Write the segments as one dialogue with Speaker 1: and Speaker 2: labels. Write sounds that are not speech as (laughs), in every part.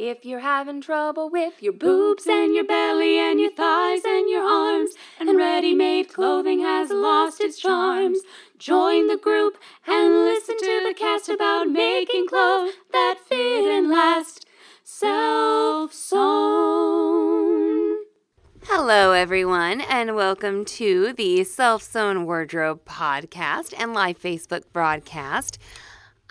Speaker 1: If you're having trouble with your boobs and your belly and your thighs and your arms, and ready made clothing has lost its charms, join the group and listen to the cast about making clothes that fit and last. Self sewn.
Speaker 2: Hello, everyone, and welcome to the Self Sewn Wardrobe podcast and live Facebook broadcast.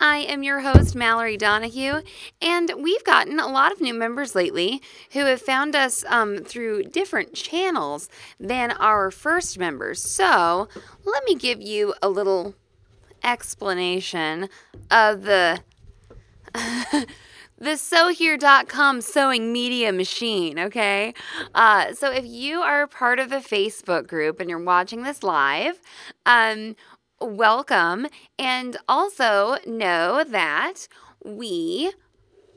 Speaker 2: I am your host, Mallory Donahue, and we've gotten a lot of new members lately who have found us um, through different channels than our first members. So, let me give you a little explanation of the. (laughs) the sewhere.com sewing media machine, okay? Uh, so if you are part of the Facebook group and you're watching this live, um, welcome. And also know that we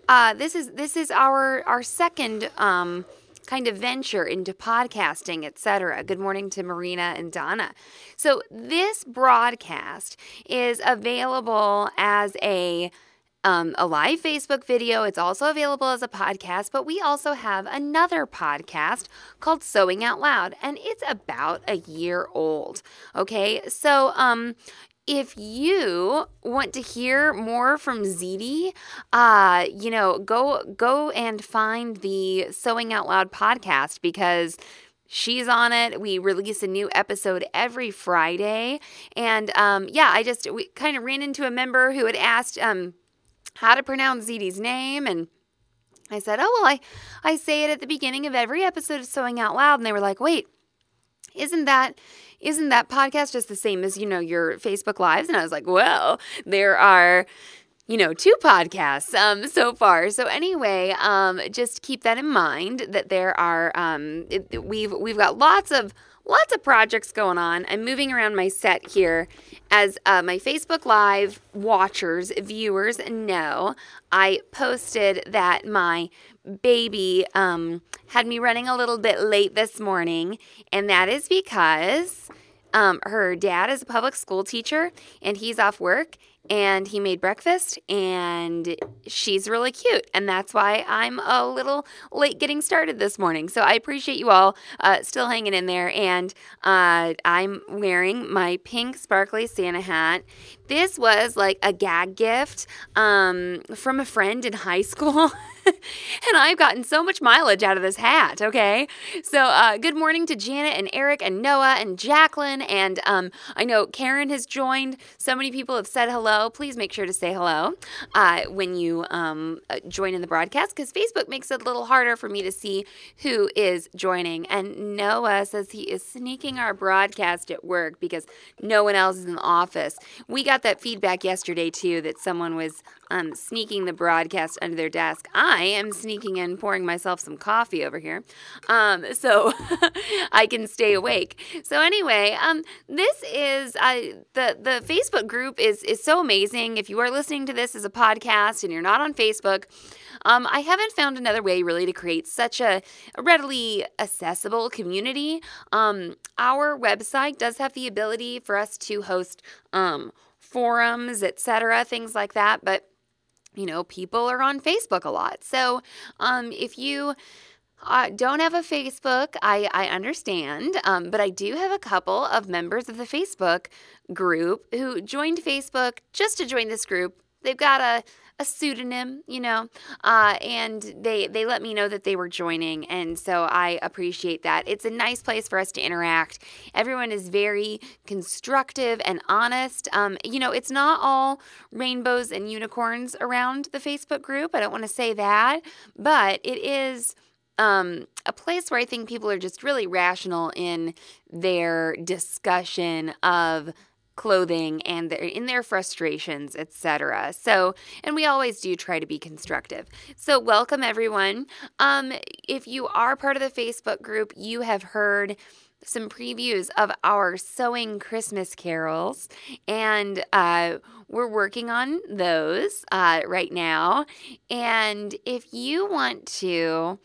Speaker 2: uh, this is this is our our second um, kind of venture into podcasting, etc. Good morning to Marina and Donna. So this broadcast is available as a um, a live Facebook video. It's also available as a podcast, but we also have another podcast called Sewing Out Loud, and it's about a year old. Okay, so um, if you want to hear more from Zede, uh, you know, go go and find the Sewing Out Loud podcast because she's on it. We release a new episode every Friday, and um, yeah, I just we kind of ran into a member who had asked um, how to pronounce Zede's name and. I said, "Oh well, I, I say it at the beginning of every episode of Sewing Out Loud," and they were like, "Wait, isn't that isn't that podcast just the same as, you know, your Facebook lives? And I was like, well, there are you know, two podcasts um, so far. So anyway, um, just keep that in mind that there are um, it, we've we've got lots of lots of projects going on. I'm moving around my set here as uh, my Facebook Live watchers, viewers know. I posted that my baby um, had me running a little bit late this morning, and that is because um, her dad is a public school teacher and he's off work and he made breakfast and she's really cute and that's why i'm a little late getting started this morning so i appreciate you all uh, still hanging in there and uh, i'm wearing my pink sparkly santa hat this was like a gag gift um, from a friend in high school (laughs) and I've gotten so much mileage out of this hat, okay? So, uh, good morning to Janet and Eric and Noah and Jacqueline. And um, I know Karen has joined. So many people have said hello. Please make sure to say hello uh, when you um, uh, join in the broadcast because Facebook makes it a little harder for me to see who is joining. And Noah says he is sneaking our broadcast at work because no one else is in the office. We got that feedback yesterday, too, that someone was um, sneaking the broadcast under their desk. I am sneaking in, pouring myself some coffee over here, um, so (laughs) I can stay awake. So anyway, um, this is uh, the the Facebook group is is so amazing. If you are listening to this as a podcast and you're not on Facebook. Um, I haven't found another way really to create such a, readily accessible community. Um, our website does have the ability for us to host um, forums, etc., things like that, but you know, people are on Facebook a lot. So um, if you uh, don't have a Facebook, I, I understand, um, but I do have a couple of members of the Facebook group who joined Facebook just to join this group. They've got a a pseudonym, you know, uh, and they they let me know that they were joining, and so I appreciate that. It's a nice place for us to interact. Everyone is very constructive and honest. Um, you know, it's not all rainbows and unicorns around the Facebook group. I don't want to say that, but it is. Um, a place where I think people are just really rational in their discussion of clothing and their, in their frustrations, etc. So, and we always do try to be constructive. So, welcome everyone. Um, if you are part of the Facebook group, you have heard some previews of our sewing Christmas carols, and uh, we're working on those uh, right now. And if you want to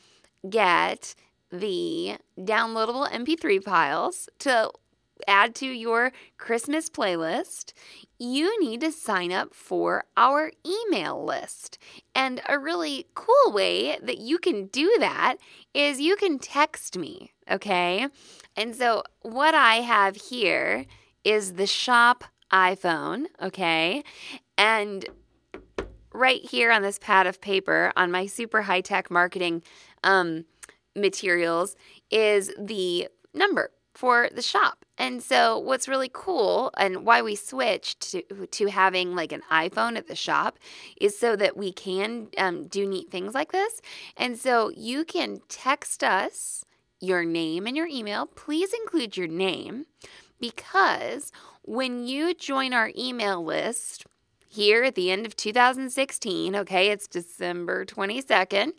Speaker 2: get the downloadable MP3 files to add to your Christmas playlist, you need to sign up for our email list. And a really cool way that you can do that is you can text me, okay? And so what I have here is the shop iPhone, okay? And right here on this pad of paper on my super high tech marketing um, materials is the number for the shop. And so what's really cool and why we switched to, to having like an iPhone at the shop is so that we can um, do neat things like this. And so you can text us your name and your email. Please include your name because when you join our email list here at the end of 2016, okay, it's December 22nd,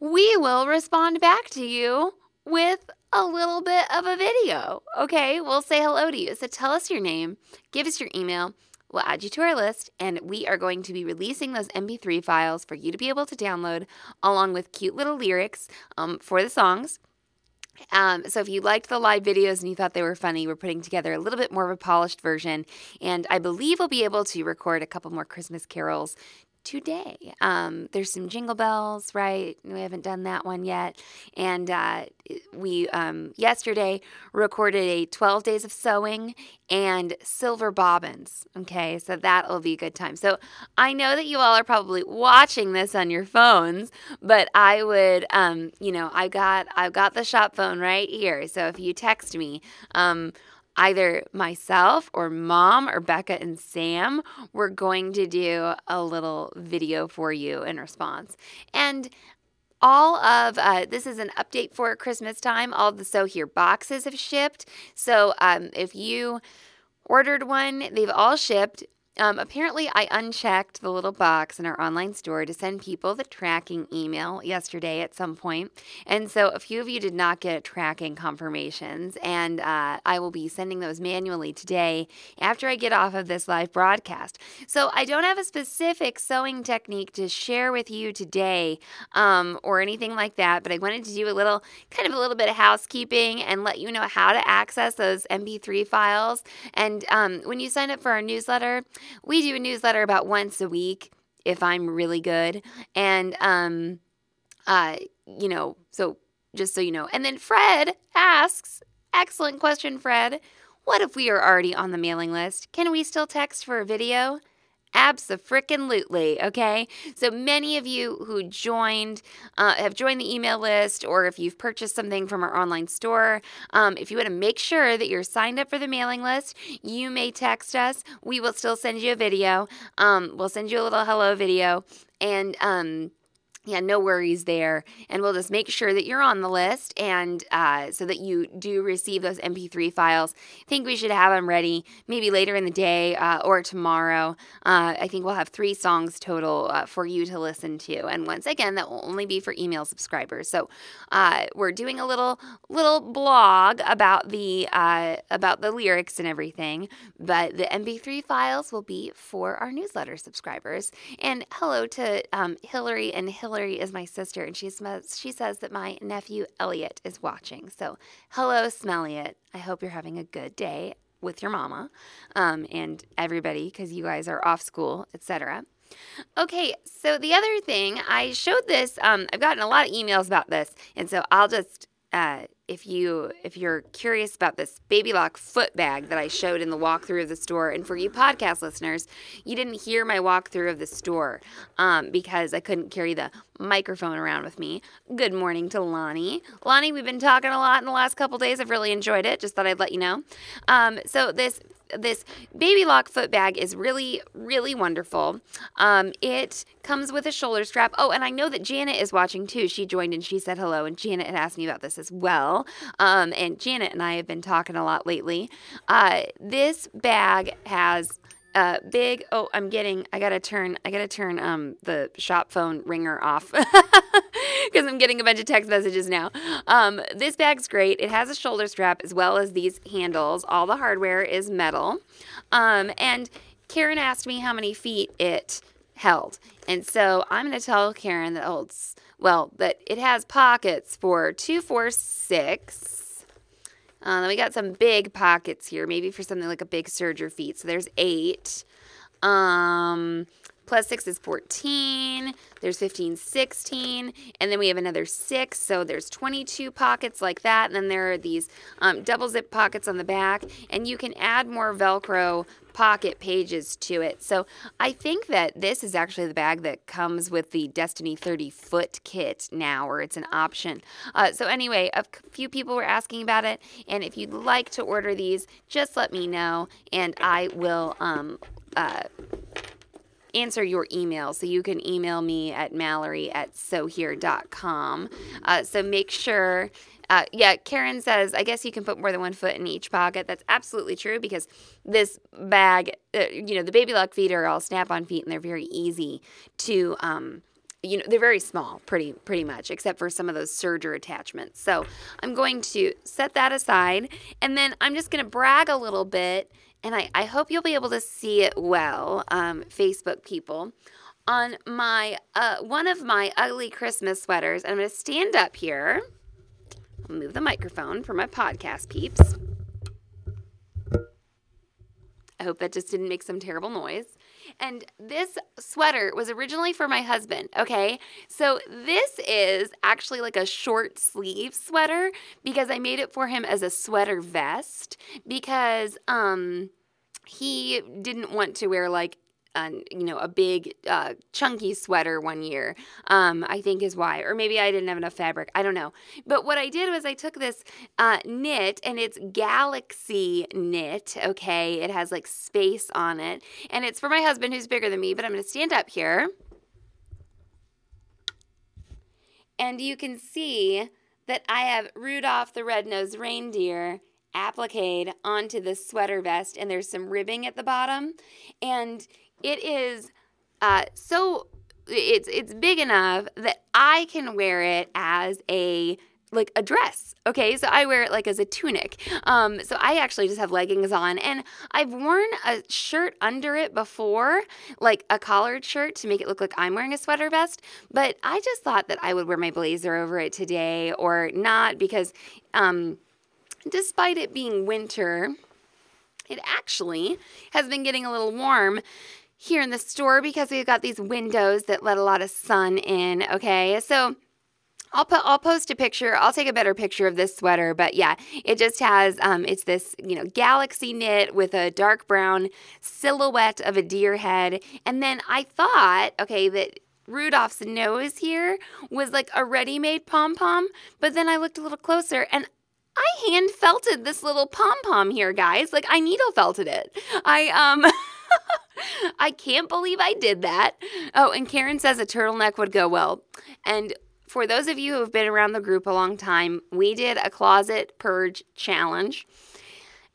Speaker 2: we will respond back to you with a little bit of a video. Okay, we'll say hello to you. So tell us your name, give us your email. We'll add you to our list, and we are going to be releasing those MP3 files for you to be able to download, along with cute little lyrics um, for the songs. Um, so if you liked the live videos and you thought they were funny, we're putting together a little bit more of a polished version, and I believe we'll be able to record a couple more Christmas carols today. Um, there's some jingle bells, right? We haven't done that one yet. And uh, we um, yesterday recorded a 12 days of sewing and silver bobbins. Okay, so that'll be a good time. So I know that you all are probably watching this on your phones, but I would, um, you know, I got I've got the shop phone right here. So if you text me, um, either myself or mom or Becca and Sam, we're going to do a little video for you in response. And all of uh, this is an update for Christmas time. All the Sew Here boxes have shipped. So um, if you ordered one, they've all shipped. Um, apparently, I unchecked the little box in our online store to send people the tracking email yesterday at some point. And so a few of you did not get tracking confirmations, and uh, I will be sending those manually today after I get off of this live broadcast. So I don't have a specific sewing technique to share with you today um, or anything like that, but I wanted to do a little kind of a little bit of housekeeping and let you know how to access those MP3 files. And um, when you sign up for our newsletter, we do a newsletter about once a week if I'm really good. And, um, uh, you know, so just so you know. And then Fred asks, excellent question, Fred. What if we are already on the mailing list? Can we still text for a video? Abso-frickin-lutely, okay? So many of you who joined, uh, have joined the email list, or if you've purchased something from our online store, um, if you want to make sure that you're signed up for the mailing list, you may text us. We will still send you a video. Um, we'll send you a little hello video, and um, yeah, no worries there. And we'll just make sure that you're on the list and uh, so that you do receive those MP3 files. I think we should have them ready maybe later in the day uh, or tomorrow. Uh, I think we'll have three songs total uh, for you to listen to. And once again, that will only be for email subscribers. So uh, we're doing a little little blog about the uh, about the lyrics and everything, but the MP3 files will be for our newsletter subscribers. And hello to um, Hillary and Hillary Hillary is my sister, and she says she says that my nephew Elliot is watching. So, hello, Smelliot. I hope you're having a good day with your mama um, and everybody because you guys are off school, etc. Okay, so the other thing I showed this. Um, I've gotten a lot of emails about this, and so I'll just uh, if you if you're curious about this baby lock foot bag that I showed in the walkthrough of the store, and for you podcast listeners, you didn't hear my walkthrough of the store um, because I couldn't carry the microphone around with me. Good morning to Lonnie. Lonnie, we've been talking a lot in the last couple days. I've really enjoyed it. Just thought I'd let you know. Um, so this this baby lock foot bag is really really wonderful. Um, it comes with a shoulder strap. Oh and i know that janet is watching too. She joined and she said hello and janet had asked me about this as well. Um, and janet and i have been talking a lot lately. Uh, this bag has uh, big oh i'm getting i gotta turn i gotta turn um the shop phone ringer off (laughs) getting a bunch of text messages now. Um this bag's great. It has a shoulder strap as well as these handles. All the hardware is metal. Um and karen asked me how many feet it held. And so i'm going to tell karen that holds well that it has pockets for two four six. Uh, then we got some big pockets here, maybe for something like a big serger feet. So there's eight. Um, plus 6 is 14 there's 15 16 and then we have another 6 so there's 22 pockets like that and then there are these um, double zip pockets on the back and you can add more velcro pocket pages to it. So i think that this is actually the bag that comes with the destiny 30 foot kit now or it's an option. Uh, so anyway a few people were asking about it and if you'd like to order these just let me know and i will um, uh, answer your email. So you can email me at mallory at sewhere.com. Uh, so make sure. Uh, yeah, Karen says, I guess you can put more than one foot in each pocket. That's absolutely true because this bag, uh, you know, the Baby Lock feet are all snap on feet and they're very easy to, um, you know, they're very small, pretty pretty much, except for some of those serger attachments. So I'm going to set that aside and then I'm just going to brag a little bit and I, I hope you'll be able to see it well, um, Facebook people. On my uh, one of my ugly Christmas sweaters, I'm going to stand up here. Move the microphone for my podcast peeps. I hope that just didn't make some terrible noise. And this sweater was originally for my husband, okay? So this is actually like a short sleeve sweater because I made it for him as a sweater vest because um he didn't want to wear like a, you know a big uh, chunky sweater one year um, i think is why. Or maybe i didn't have enough fabric. I don't know. But what i did was i took this uh, knit and it's galaxy knit okay? It has like space on it. And it's for my husband who's bigger than me but i'm going to stand up here. And you can see that i have rudolph the red-nosed reindeer applique onto the sweater vest, and there's some ribbing at the bottom, and it is uh, so it's it's big enough that I can wear it as a like a dress. Okay, so I wear it like as a tunic. Um, so I actually just have leggings on, and I've worn a shirt under it before, like a collared shirt to make it look like I'm wearing a sweater vest. But I just thought that I would wear my blazer over it today, or not, because um, despite it being winter, it actually has been getting a little warm here in the store because we've got these windows that let a lot of sun in. Okay, so I'll put I'll post a picture. I'll take a better picture of this sweater, but yeah, it just has um, it's this you know galaxy knit with a dark brown silhouette of a deer head, and then I thought okay that Rudolph's nose here was like a ready-made pom pom, but then I looked a little closer and I hand felted this little pom pom here, guys. Like I needle felted it. I um (laughs) (laughs) I can't believe I did that. Oh, and Karen says a turtleneck would go well. And for those of you who have been around the group a long time, we did a closet purge challenge.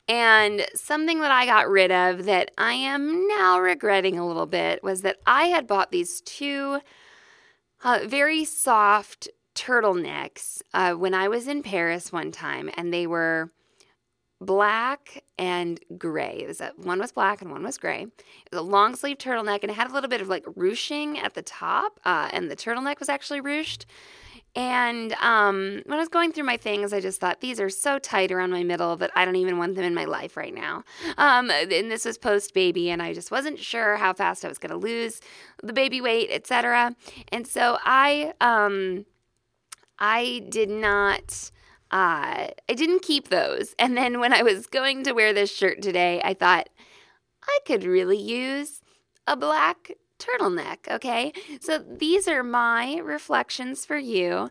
Speaker 2: And something that I got rid of that I am now regretting a little bit was that I had bought these two uh, very soft turtlenecks uh, when I was in Paris one time, and they were black and gray. It was a, one was black and one was gray. It was a long sleeve turtleneck, and it had a little bit of like ruching at the top, uh, and the turtleneck was actually ruched. And um, when I was going through my things, I just thought these are so tight around my middle that I don't even want them in my life right now. Um, and this was post baby, and I just wasn't sure how fast I was going to lose the baby weight, etc. And so I um, I did not. Uh, I didn't keep those. (laughs) And then when I was going to wear this shirt today, I thought I could really use a black turtleneck, okay? So these are my reflections for you.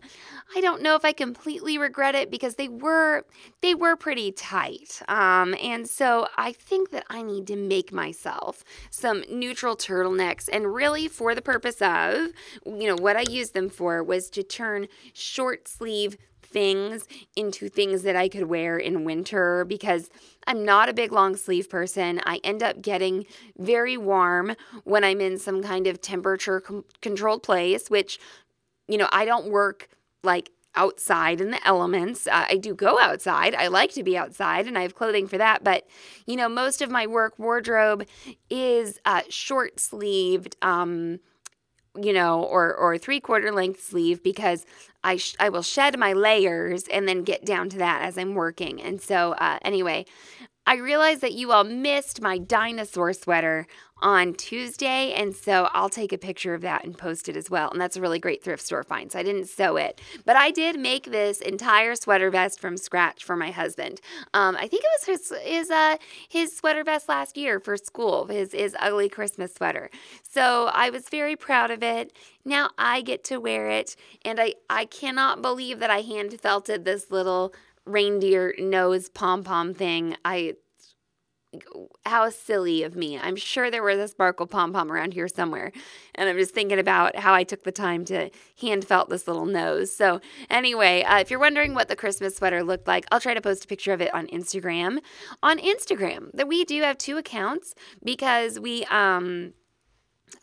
Speaker 2: I don't know if I completely regret it because they were they were pretty tight. Um, and so I think that I need to make myself some neutral turtlenecks and really for the purpose of, you know, what I used them for was to turn short sleeve things into things that I could wear in winter because I'm not a big long sleeve person. I end up getting very warm when I'm in some kind of temperature com- controlled place, which, you know, I don't work like outside in the elements. Uh, I do go outside. I like to be outside and I have clothing for that. But, you know, most of my work wardrobe is uh, short sleeved. Um, you know, or or three quarter length sleeve because I sh- I will shed my layers and then get down to that as I'm working. And so uh, anyway, I realized that you all missed my dinosaur sweater on Tuesday, and so I'll take a picture of that and post it as well. And that's a really great thrift store find. So I didn't sew it, but I did make this entire sweater vest from scratch for my husband. Um, I think it was his his uh, his sweater vest last year for school, his his ugly Christmas sweater. So I was very proud of it. Now I get to wear it, and I I cannot believe that I hand felted this little reindeer nose pom pom thing. I how silly of me. I'm sure there was a sparkle pom pom around here somewhere. And I'm just thinking about how I took the time to hand felt this little nose. So, anyway, uh, if you're wondering what the Christmas sweater looked like, I'll try to post a picture of it on Instagram. On Instagram, that we do have two accounts because we, um,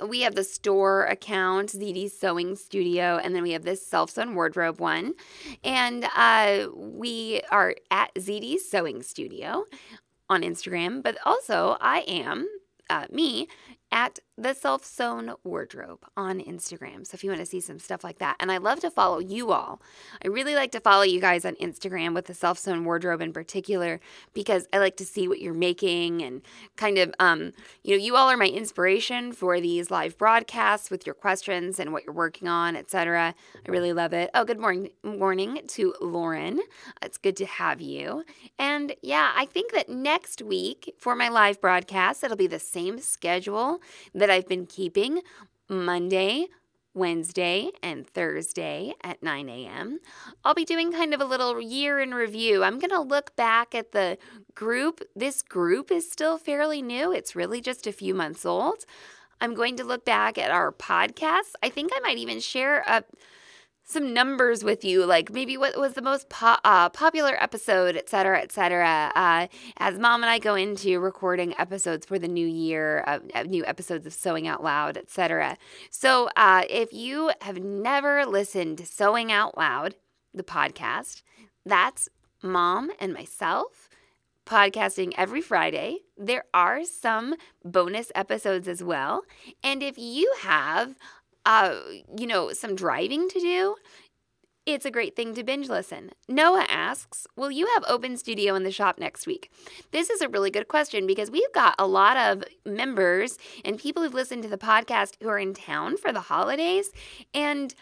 Speaker 2: we have the store account, Zede's Sewing Studio, and then we have this self sewn wardrobe one. And uh, we are at Zede's Sewing Studio on Instagram, but also I am, uh, me, at the self sewn wardrobe on Instagram. So if you want to see some stuff like that, and I love to follow you all. I really like to follow you guys on Instagram with the self sewn wardrobe in particular because I like to see what you're making and kind of, um, you know, you all are my inspiration for these live broadcasts with your questions and what you're working on, etc. I really love it. Oh, good morning, morning to Lauren. It's good to have you. And yeah, I think that next week for my live broadcast, it'll be the same schedule that I've been keeping Monday, Wednesday, and Thursday at 9 a.m. I'll be doing kind of a little year in review. I'm going to look back at the group. This group is still fairly new, it's really just a few months old. I'm going to look back at our podcasts. I think I might even share a some numbers with you, like maybe what was the most po- uh, popular episode, et cetera, et cetera. Uh, as mom and I go into recording episodes for the new year, uh, new episodes of Sewing Out Loud, et cetera. So uh, if you have never listened to Sewing Out Loud, the podcast, that's mom and myself podcasting every Friday. There are some bonus episodes as well. And if you have uh, you know, some driving to do, it's a great thing to binge listen. Noah asks, Will you have open studio in the shop next week? This is a really good question because we've got a lot of members and people who've listened to the podcast who are in town for the holidays. And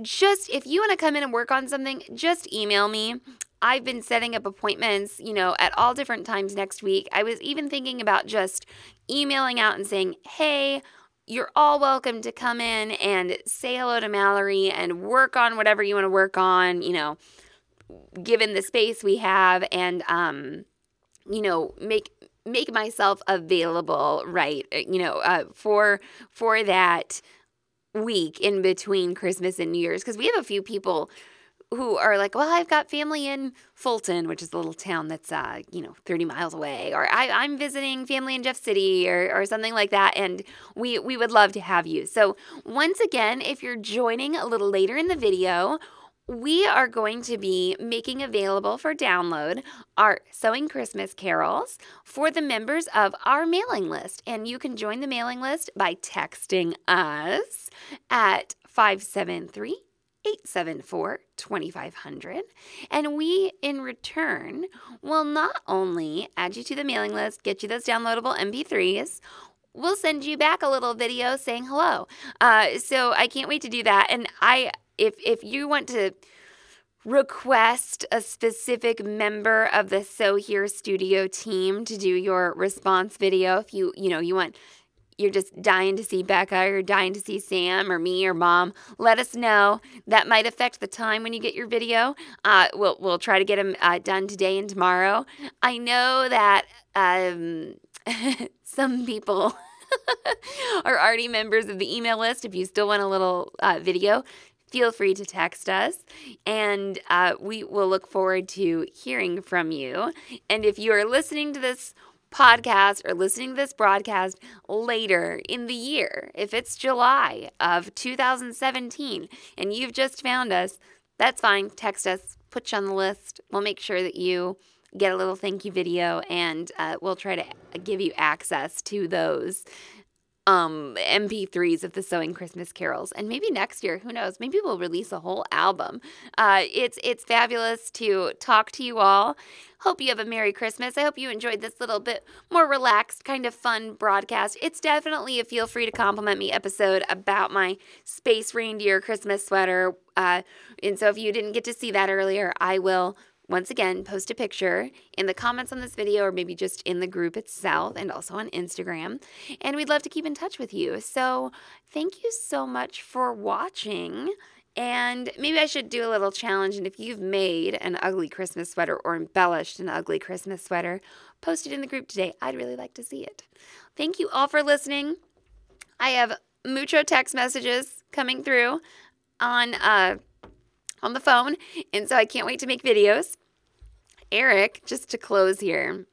Speaker 2: just if you want to come in and work on something, just email me. I've been setting up appointments, you know, at all different times next week. I was even thinking about just emailing out and saying, Hey, you're all welcome to come in and say hello to Mallory and work on whatever you want to work on, you know, given the space we have and um you know, make make myself available, right? Uh, you know, uh, for for that week in between Christmas and New Year's because we have a few people who are like, well, I've got family in Fulton, which is a little town that's, uh, you know, 30 miles away, or I, am visiting family in Jeff City or, or something like that. And we, we would love to have you. So once again, if you're joining a little later in the video, we are going to be making available for download our Sewing Christmas carols for the members of our mailing list. And you can join the mailing list by texting us at 573 874 2500. And we, in return, will not only add you to the mailing list, get you those downloadable MP3s, we'll send you back a little video saying hello. Uh, so I can't wait to do that. And I, if if you want to request a specific member of the Sew Here Studio team to do your response video, if you you know you want you're just dying to see Becca or dying to see Sam or me or mom, let us know. That might affect the time when you get your video. Uh, we'll, we'll try to get them uh, done today and tomorrow. I know that um, (laughs) some people (laughs) are already members of the email list. If you still want a little uh, video, feel free to text us and uh, we will look forward to hearing from you. And if you are listening to this podcast or listening to this broadcast later in the year, if it's July of 2017 and you've just found us, that's fine. Text us, put you on the list. We'll make sure that you get a little thank you video and uh, we'll try to give you access to those um mp3s of the sewing christmas carols. And maybe next year who knows? Maybe we'll release a whole album. Uh, it's it's fabulous to talk to you all. Hope you have a merry christmas. I hope you enjoyed this little bit more relaxed kind of fun broadcast. It's definitely a feel free to compliment me episode about my space reindeer christmas sweater. Uh, and so if you didn't get to see that earlier i will once again, post a picture in the comments on this video or maybe just in the group itself and also on Instagram. And we'd love to keep in touch with you. So thank you so much for watching. And maybe I should do a little challenge. And if you've made an ugly Christmas sweater or embellished an ugly Christmas sweater, post it in the group today. I'd really like to see it. Thank you all for listening. I have mucho text messages coming through on uh, on the phone, and so I can't wait to make videos. Eric, just to close here,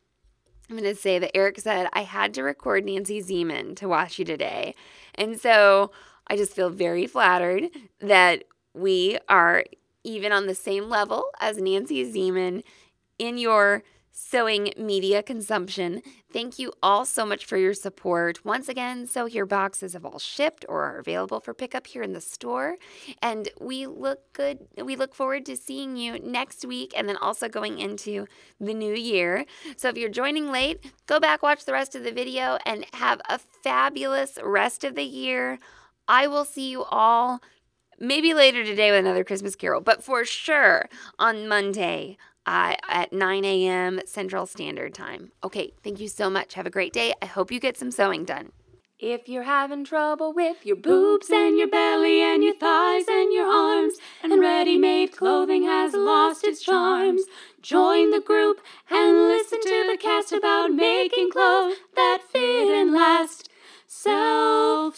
Speaker 2: I'm going to say that Eric said, I had to record Nancy Zieman to watch you today. And so I just feel very flattered that we are even on the same level as Nancy Zieman in your sewing media consumption. Thank you all so much for your support. Once again, Sew Here boxes have all shipped or are available for pickup here in the store. And we look good. We look forward to seeing you next week and then also going into the new year. So if you're joining late, go back, watch the rest of the video, and have a fabulous rest of the year. I will see you all maybe later today with another Christmas carol, but for sure on Monday uh, at 9 a.m. Central Standard Time. Okay, thank you so much. Have a great day. I hope you get some sewing done.
Speaker 1: If you're having trouble with your boobs and your belly and your thighs and your arms, and ready made clothing has lost its charms, join the group and listen to the cast about making clothes that fit and last. Sell